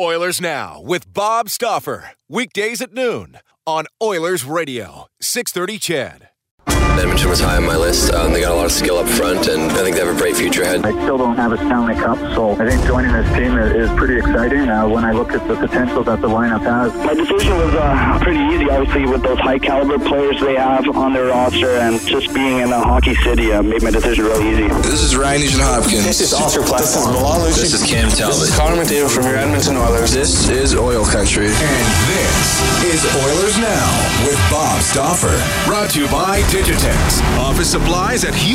Oilers Now with Bob Stauffer. Weekdays at noon on Oilers Radio, 630 CHED. Edmonton was high on my list. Um, they got a lot skill up front, and I think they have a bright future ahead. I still don't have a Stanley Cup, so I think joining this team is, is pretty exciting uh, when I look at the potential that the lineup has. My decision was uh, pretty easy, obviously, with those high caliber players they have on their roster, and just being in a hockey city uh, made my decision real easy. This is Ryan Nugent Hopkins. This is Oscar This is Bilal This is Cam Talbot. This is Connor McDavid from your Edmonton Oilers. This is Oil Country. And this is Oilers Now with Bob Stauffer. Brought to you by Digitex. Office supplies at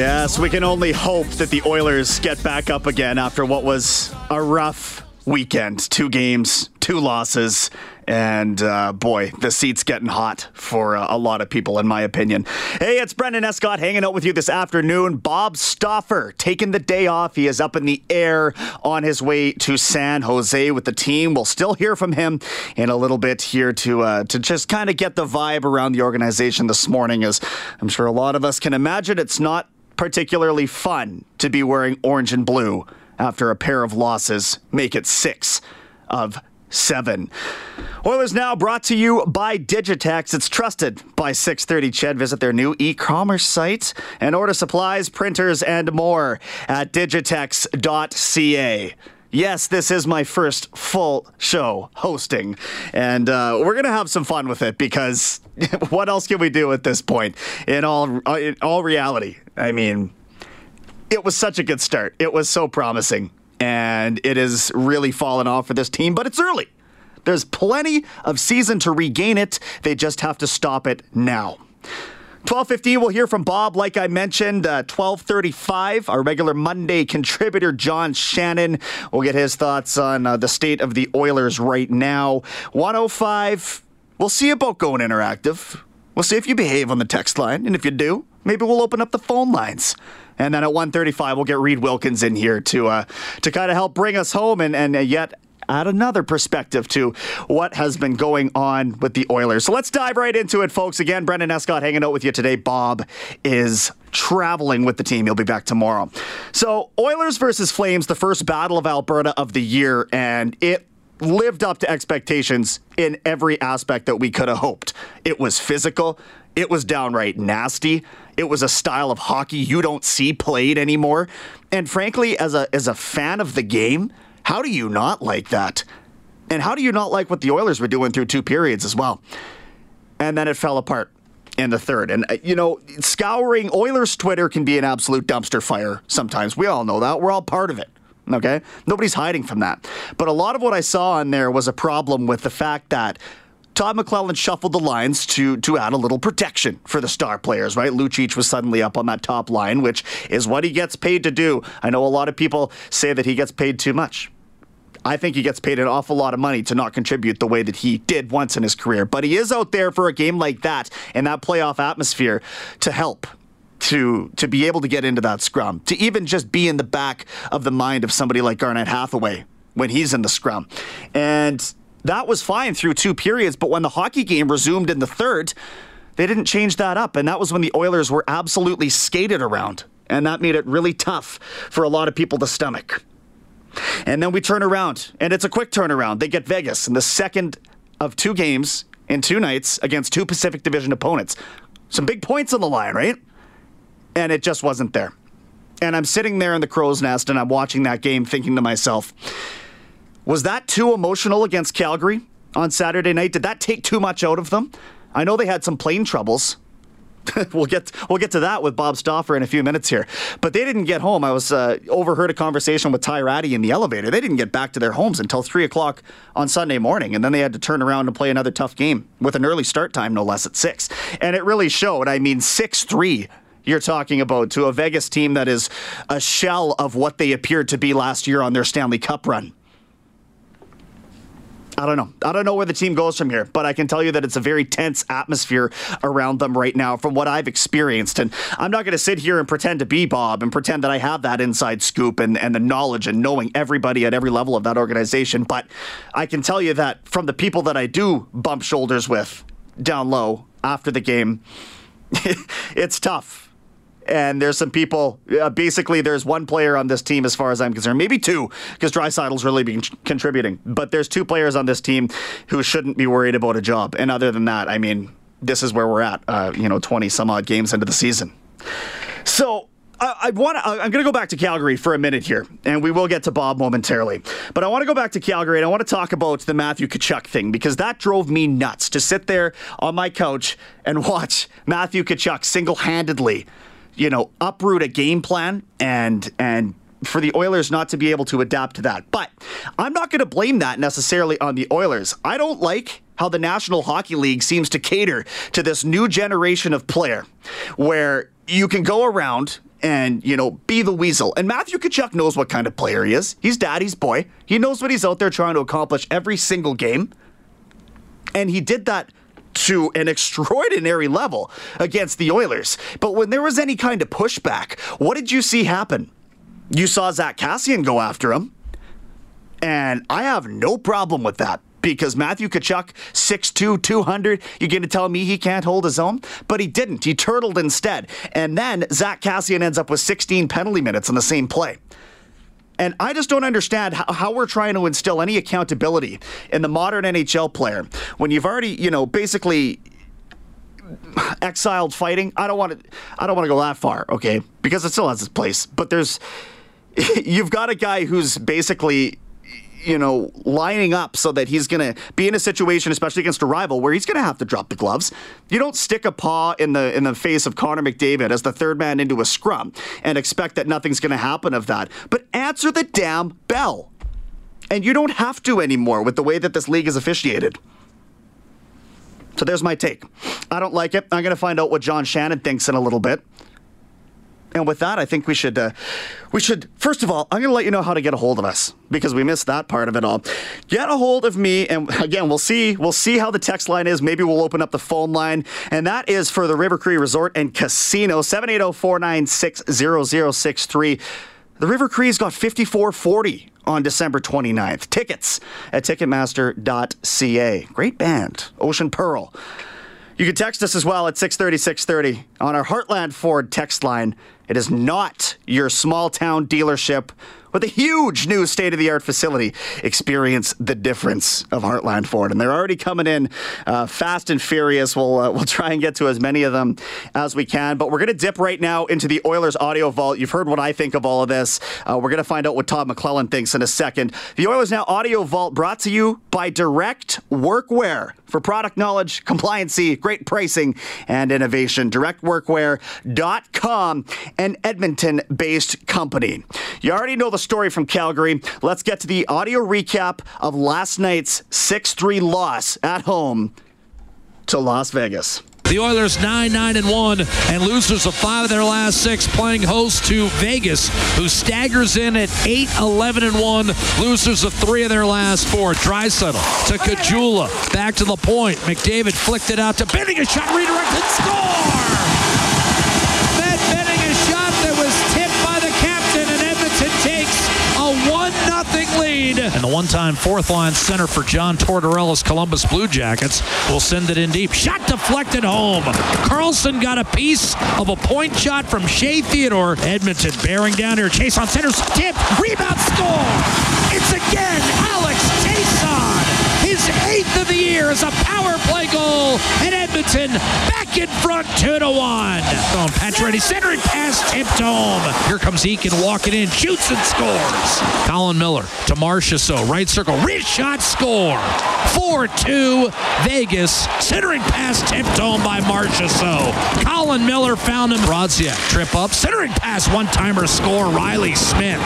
Yes, we can only hope that the Oilers get back up again after what was a rough weekend. Two games, two losses, and uh, boy, the seat's getting hot for uh, a lot of people, in my opinion. Hey, it's Brendan Escott hanging out with you this afternoon. Bob Stauffer taking the day off. He is up in the air on his way to San Jose with the team. We'll still hear from him in a little bit here to uh, to just kind of get the vibe around the organization this morning. As I'm sure a lot of us can imagine, it's not particularly fun to be wearing orange and blue after a pair of losses make it six of seven. Oilers now brought to you by Digitex. It's trusted by 630 Ched. Visit their new e-commerce site and order supplies, printers, and more at digitex.ca. Yes, this is my first full show hosting, and uh, we're gonna have some fun with it because what else can we do at this point? In all, uh, in all reality, I mean, it was such a good start. It was so promising, and it has really fallen off for this team. But it's early. There's plenty of season to regain it. They just have to stop it now. 12:15 we'll hear from Bob. Like I mentioned uh, 12:35 our regular Monday contributor John Shannon will get his thoughts on uh, the state of the Oilers right now. 105 we'll see about going interactive. We'll see if you behave on the text line and if you do maybe we'll open up the phone lines. And then at 1:35 we'll get Reed Wilkins in here to uh, to kind of help bring us home and and uh, yet add another perspective to what has been going on with the Oilers. So let's dive right into it, folks. Again, Brendan Escott hanging out with you today. Bob is traveling with the team. He'll be back tomorrow. So, Oilers versus Flames, the first battle of Alberta of the year, and it lived up to expectations in every aspect that we could have hoped. It was physical. It was downright nasty. It was a style of hockey you don't see played anymore. And frankly, as a as a fan of the game, how do you not like that? And how do you not like what the Oilers were doing through two periods as well? And then it fell apart in the third. And, uh, you know, scouring Oilers Twitter can be an absolute dumpster fire sometimes. We all know that. We're all part of it. Okay? Nobody's hiding from that. But a lot of what I saw on there was a problem with the fact that Todd McLellan shuffled the lines to to add a little protection for the star players, right? Lucic was suddenly up on that top line, which is what he gets paid to do. I know a lot of people say that he gets paid too much. I think he gets paid an awful lot of money to not contribute the way that he did once in his career. But he is out there for a game like that in that playoff atmosphere to help to to be able to get into that scrum, to even just be in the back of the mind of somebody like Garnet Hathaway when he's in the scrum. And that was fine through two periods, but when the hockey game resumed in the third, they didn't change that up. And that was when the Oilers were absolutely skated around. And that made it really tough for a lot of people to stomach. And then we turn around, and it's a quick turnaround. They get Vegas in the second of two games in two nights against two Pacific Division opponents. Some big points on the line, right? And it just wasn't there. And I'm sitting there in the crow's nest and I'm watching that game thinking to myself, was that too emotional against Calgary on Saturday night? Did that take too much out of them? I know they had some plane troubles. we'll get we'll get to that with Bob Stauffer in a few minutes here. But they didn't get home. I was uh, overheard a conversation with Ty Rattie in the elevator. They didn't get back to their homes until three o'clock on Sunday morning, and then they had to turn around and play another tough game with an early start time, no less, at six. And it really showed. I mean, six three you're talking about to a Vegas team that is a shell of what they appeared to be last year on their Stanley Cup run. I don't know. I don't know where the team goes from here, but I can tell you that it's a very tense atmosphere around them right now from what I've experienced. And I'm not going to sit here and pretend to be Bob and pretend that I have that inside scoop and, and the knowledge and knowing everybody at every level of that organization. But I can tell you that from the people that I do bump shoulders with down low after the game, it's tough and there's some people. Uh, basically, there's one player on this team, as far as I'm concerned, maybe two, because Draisaitl's really been contributing. But there's two players on this team who shouldn't be worried about a job. And other than that, I mean, this is where we're at. Uh, you know, 20 some odd games into the season. So I, I want I'm going to go back to Calgary for a minute here, and we will get to Bob momentarily. But I want to go back to Calgary, and I want to talk about the Matthew Tkachuk thing because that drove me nuts to sit there on my couch and watch Matthew Tkachuk single-handedly you know, uproot a game plan and and for the Oilers not to be able to adapt to that. But I'm not going to blame that necessarily on the Oilers. I don't like how the National Hockey League seems to cater to this new generation of player where you can go around and, you know, be the weasel. And Matthew Tkachuk knows what kind of player he is. He's daddy's boy. He knows what he's out there trying to accomplish every single game. And he did that to an extraordinary level against the Oilers. But when there was any kind of pushback, what did you see happen? You saw Zack Kassian go after him. And I have no problem with that because Matthew Tkachuk, 6'2, 200, you're going to tell me he can't hold his own? But he didn't. He turtled instead. And then Zack Kassian ends up with 16 penalty minutes in the same play. And I just don't understand how, how, we're trying to instill any accountability in the modern NHL player when you've already, you know, basically exiled fighting. I don't want to. I don't want to go that far, okay? Because it still has its place. But there's, you've got a guy who's basically you know, lining up so that he's going to be in a situation, especially against a rival, where he's going to have to drop the gloves. You don't stick a paw in the in the face of Connor McDavid as the third man into a scrum and expect that nothing's going to happen of that. But answer the damn bell. And you don't have to anymore with the way that this league is officiated. So there's my take. I don't like it. I'm going to find out what John Shannon thinks in a little bit. And with that, I think we should uh, we should first of all, I'm going to let you know how to get a hold of us because we missed that part of it all. Get a hold of me, and again, we'll see we'll see how the text line is. Maybe we'll open up the phone line, and that is for the River Cree Resort and Casino 780-496-0063. The River Cree's got 5440 on December 29th. Tickets at Ticketmaster.ca. Great band, Ocean Pearl. You can text us as well at 630 630 on our Heartland Ford text line. It is not your small town dealership with a huge new state of the art facility. Experience the difference of Heartland Ford. And they're already coming in uh, fast and furious. We'll, uh, we'll try and get to as many of them as we can. But we're going to dip right now into the Oilers audio vault. You've heard what I think of all of this. Uh, we're going to find out what Todd McLellan thinks in a second. The Oilers Now audio vault brought to you by Direct Workwear for product knowledge, compliancy, great pricing, and innovation. DirectWorkwear.com, an Edmonton based company. You already know the story from Calgary. Let's get to the audio recap of last night's 6 3 loss at home to Las Vegas. The Oilers 9 9 and 1 and losers of five of their last six playing host to Vegas, who staggers in at 8 11 and 1, losers of three of their last four. Draisaitl to Caggiula, back to the point. McDavid flicked it out to Benning, a shot redirected, score! Matt Benning, a shot that was tipped by the captain, and Edmonton takes a 1 0 And the one time fourth line center for John Tortorella's Columbus Blue Jackets will send it in deep. Shot deflected home. Carlson got a piece of a point shot from Shea Theodore. Edmonton bearing down here. Chase on center. Tip. Rebound score. It's again Chiasson. His eighth of the year is a power play goal. And Edmonton back in front 2 to 1. On Pacioretty centering pass tipped home. Here comes Eakin walking in. Shoots and scores. Colin Miller to Marchessault. Right circle. Wrist shot score. 4 2 Vegas. Centering pass tipped home by Marchessault. Colin Miller found him. Brodziak trip up. Centering pass one timer score. Reilly Smith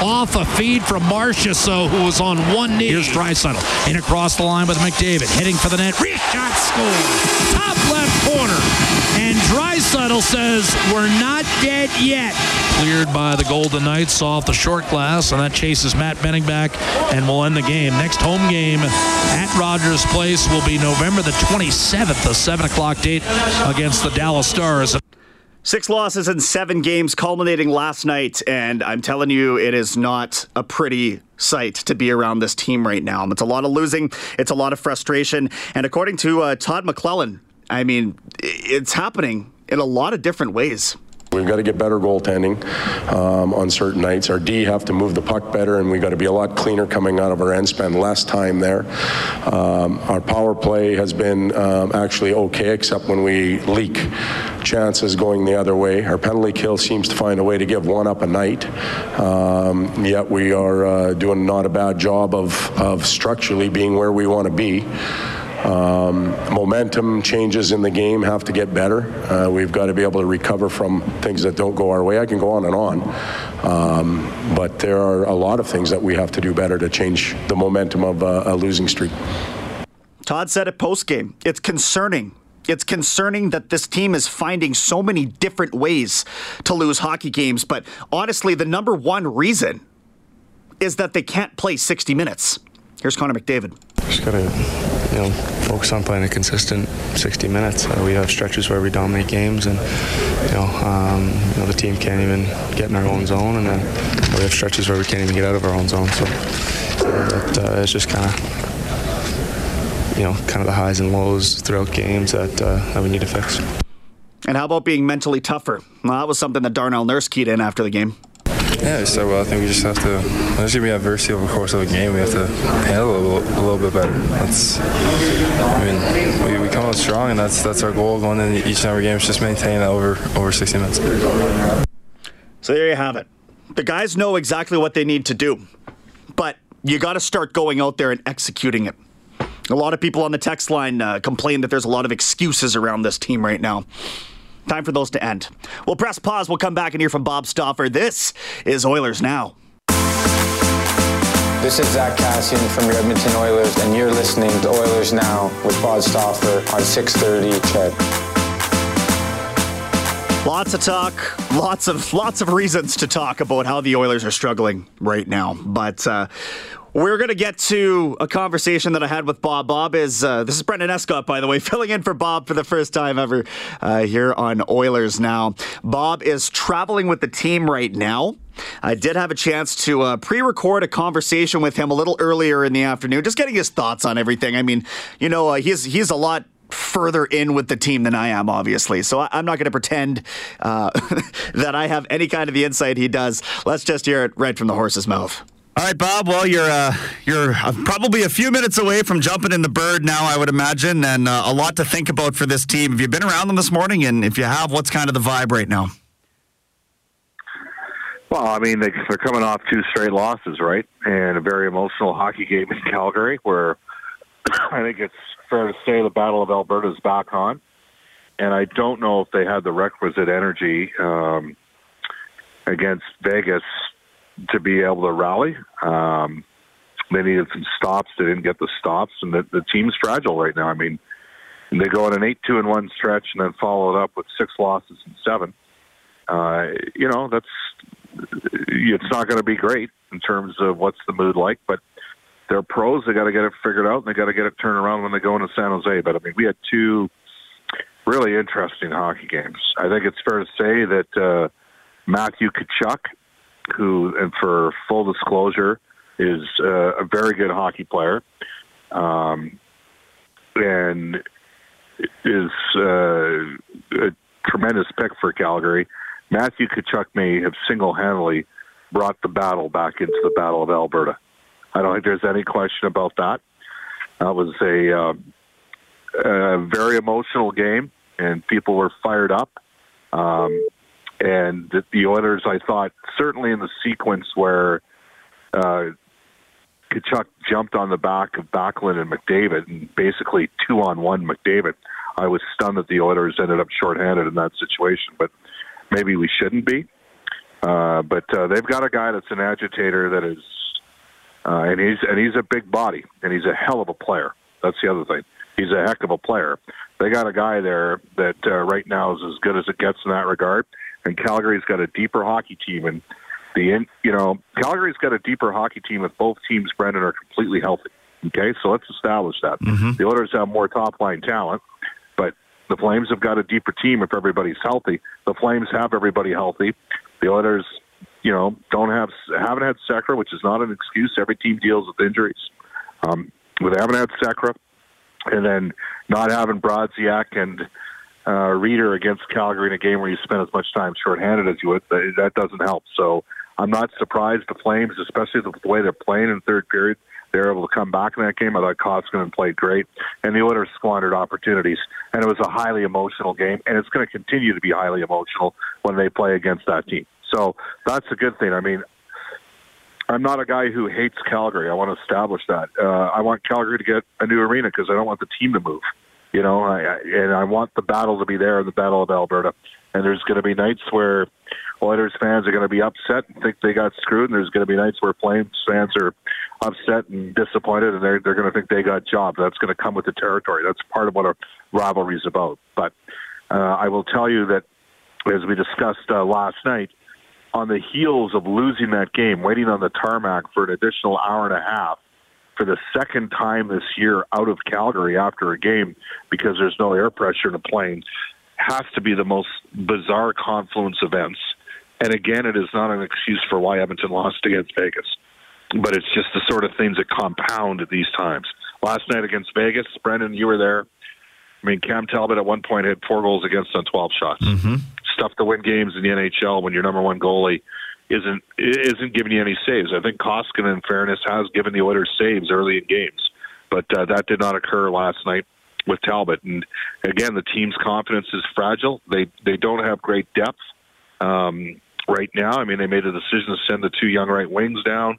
off a feed from Marchessault who was on one knee. Here's Draisaitl in across the line with McDavid. Hitting for the net. Wrist shot score. Top left corner. And Draisaitl says, We're not dead yet. Cleared by the Golden Knights off the short glass, and that chases Matt Benning back and will end the game. Next home game at Rogers Place will be November the 27th, the 7 o'clock date against the Dallas Stars. Six losses in seven games, culminating last night, and I'm telling you, it is not a pretty sight to be around this team right now. It's a lot of losing, it's a lot of frustration, and according to uh, Todd McLellan, I mean, it's happening in a lot of different ways. We've got to get better goaltending um, on certain nights. Our D have to move the puck better, and we've got to be a lot cleaner coming out of our end, spend less time there. Um, our power play has been um, actually okay, except when we leak chances going the other way. Our penalty kill seems to find a way to give one up a night. Um, yet we are uh, doing not a bad job of, of structurally being where we want to be. Um, momentum changes in the game have to get better. Uh, we've got to be able to recover from things that don't go our way. I can go on and on, um, but there are a lot of things that we have to do better to change the momentum of uh, a losing streak. Todd said it post game. It's concerning. It's concerning that this team is finding so many different ways to lose hockey games, but honestly, the number one reason is that they can't play 60 minutes. Here's Connor McDavid. Just gotta, you know, focus on playing a consistent 60 minutes. Uh, we have stretches where we dominate games, and you know, um, you know, the team can't even get in our own zone, and then we have stretches where we can't even get out of our own zone. So, uh, it's just kind of, you know, kind of the highs and lows throughout games that uh, that we need to fix. And how about being mentally tougher? Well, that was something that Darnell Nurse keyed in after the game. Yeah, so well, I think we just have to. There's gonna be adversity over the course of a game. We have to handle it a little, a little bit better. That's. I mean, we, we come out strong, and that's that's our goal going into each and every game. Is just maintain that over over 60 minutes. So there you have it. The guys know exactly what they need to do, but you got to start going out there and executing it. A lot of people on the text line uh, complain that there's a lot of excuses around this team right now. Time for those to end. We'll press pause. We'll come back and hear from Bob Stauffer. This is Oilers Now. This is Zack Kassian from your Edmonton Oilers, and you're listening to Oilers Now with Bob Stauffer on 630 Ched. Lots of talk, lots of lots of reasons to talk about how the Oilers are struggling right now. But uh, we're going to get to a conversation that I had with Bob. Bob is, uh, this is Brendan Escott, by the way, filling in for Bob for the first time ever uh, here on Oilers Now. Bob is traveling with the team right now. I did have a chance to uh, pre record a conversation with him a little earlier in the afternoon, just getting his thoughts on everything. I mean, you know, uh, he's, he's a lot further in with the team than I am, obviously. So I'm not going to pretend uh, that I have any kind of the insight he does. Let's just hear it right from the horse's mouth. All right, Bob. Well, you're uh, you're uh, probably a few minutes away from jumping in the bird now, I would imagine, and uh, a lot to think about for this team. Have you been around them this morning? And if you have, what's kind of the vibe right now? Well, I mean, they, they're coming off two straight losses, right? And a very emotional hockey game in Calgary, where I think it's fair to say the Battle of Alberta is back on. And I don't know if they had the requisite energy um, against Vegas to be able to rally. Um, they needed some stops. They didn't get the stops, and the, the team's fragile right now. I mean, they go on an eight-two and one stretch, and then follow it up with six losses and seven. Uh, you know, that's it's not going to be great in terms of what's the mood like, but they're pros. They got to get it figured out, and they got to get it turned around when they go into San Jose. But I mean, we had two really interesting hockey games. I think it's fair to say that uh, Matthew Tkachuk, who, and for full disclosure, is uh, a very good hockey player, um, and is uh, a tremendous pick for Calgary. Matthew Tkachuk may have single-handedly brought the battle back into the Battle of Alberta. I don't think there's any question about that. That was a, uh, a very emotional game, and people were fired up. Um, and the, Oilers, I thought, certainly in the sequence where uh, Tkachuk jumped on the back of Backlund and McDavid, and basically two on one McDavid. I was stunned that the Oilers ended up shorthanded in that situation, but maybe we shouldn't be. Uh, but uh, they've got a guy that's an agitator that is, uh, and he's and he's a big body, and he's a hell of a player. That's the other thing. He's a heck of a player. They got a guy there that uh, right now is as good as it gets in that regard. And Calgary's got a deeper hockey team, and the in, you know Calgary's got a deeper hockey team if both teams, Brendan, are completely healthy. Okay, so let's establish that. Mm-hmm. The Oilers have more top line talent, but the Flames have got a deeper team if everybody's healthy. The Flames have everybody healthy. The Oilers, you know, don't have haven't had Sekera, which is not an excuse. Every team deals with injuries. Um, but they haven't had Sekera, and then not having Brodziak and uh, Rieder against Calgary in a game where you spend as much time shorthanded as you would, that doesn't help. So I'm not surprised the Flames, especially the way they're playing in third period, they're able to come back in that game. I thought Koskinen played great, and the Oilers squandered opportunities. And it was a highly emotional game, and it's going to continue to be highly emotional when they play against that team. So that's a good thing. I mean, I'm not a guy who hates Calgary. I want to establish that. Uh, I want Calgary to get a new arena because I don't want the team to move. You know, I, I, and I want the battle to be there the Battle of Alberta. And there's going to be nights where Oilers fans are going to be upset and think they got screwed, and there's going to be nights where Flames fans are upset and disappointed, and they're they're going to think they got jobbed. That's going to come with the territory. That's part of what a rivalry is about. But uh, I will tell you that, as we discussed uh, last night, on the heels of losing that game, waiting on the tarmac for an additional hour and a half for the second time this year out of Calgary after a game because there's no air pressure in a plane has to be the most bizarre confluence events. And again, it is not an excuse for why Edmonton lost against Vegas, but it's just the sort of things that compound at these times. Last night against Vegas, Brendan, you were there. I mean, Cam Talbot at one point had four goals against on 12 shots. Mm-hmm. Stuff to win games in the NHL when your number one goalie isn't isn't giving you any saves. I think Koskinen, in fairness, has given the Oilers saves early in games, but uh, that did not occur last night with Talbot. And again, the team's confidence is fragile. They they don't have great depth um, right now. I mean, they made a decision to send the two young right wings down.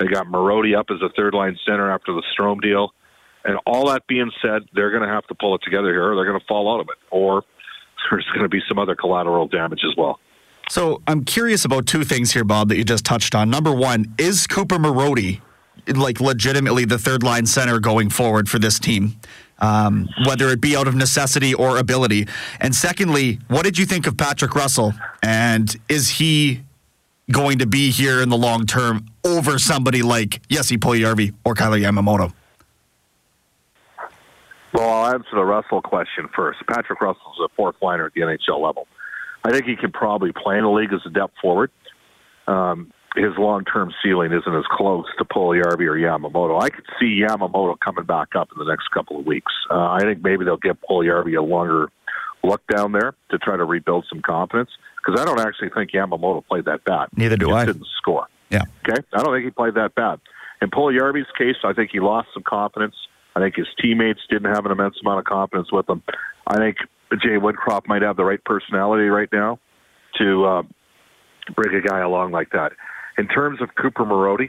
They got Marody up as a third line center after the Strome deal. And all that being said, they're going to have to pull it together here, or they're going to fall out of it, or there's going to be some other collateral damage as well. So I'm curious about two things here, Bob, that you just touched on. Number one, is Cooper Marody like legitimately the third line center going forward for this team? Um, whether it be out of necessity or ability. And secondly, what did you think of Patrick Russell? And is he going to be here in the long term over somebody like Jesse Puljujarvi or Kailer Yamamoto? Well, I'll answer the Russell question first. Patrick Russell's a fourth liner at the NHL level. I think he could probably play in the league as a depth forward. Um, his long-term ceiling isn't as close to Puljujarvi or Yamamoto. I could see Yamamoto coming back up in the next couple of weeks. Uh, I think maybe they'll give Puljujarvi a longer look down there to try to rebuild some confidence because I don't actually think Yamamoto played that bad. Neither do he I. Didn't score. Yeah. Okay. I don't think he played that bad. In Puljujarvi's case, I think he lost some confidence. I think his teammates didn't have an immense amount of confidence with him. I think Jay Woodcroft might have the right personality right now to uh, bring a guy along like that. In terms of Cooper Marody,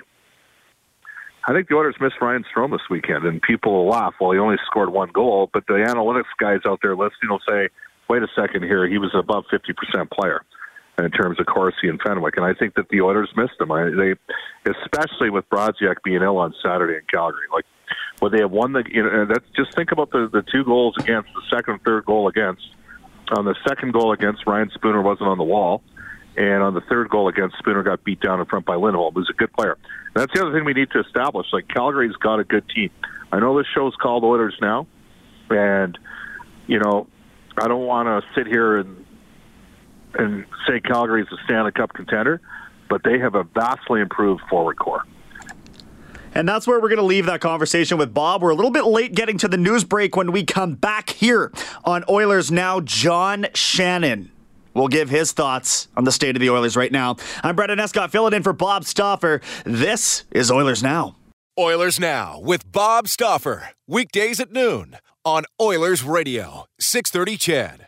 I think the Oilers missed Ryan Strome this weekend, and people will laugh. Well, he only scored one goal, but the analytics guys out there listening will say, "Wait a second here, he was above fifty percent player." in terms of Corsi and Fenwick. And I think that the Oilers missed them. I, they, especially with Brodziak being ill on Saturday in Calgary. Like, when they have won the, you know, that's just think about the the two goals against, the second third goal against. On the second goal against, Ryan Spooner wasn't on the wall. And on the third goal against, Spooner got beat down in front by Lindholm, who's a good player. And that's the other thing we need to establish. Like, Calgary's got a good team. I know this show's called Oilers Now, and, you know, I don't want to sit here and and say Calgary's a Stanley Cup contender, but they have a vastly improved forward core. And that's where we're going to leave that conversation with Bob. We're a little bit late getting to the news break when we come back here on Oilers Now. John Shannon will give his thoughts on the state of the Oilers right now. I'm Brendan Escott filling in for Bob Stauffer. This is Oilers Now. Oilers Now with Bob Stauffer. Weekdays at noon on Oilers Radio, 630 CHED.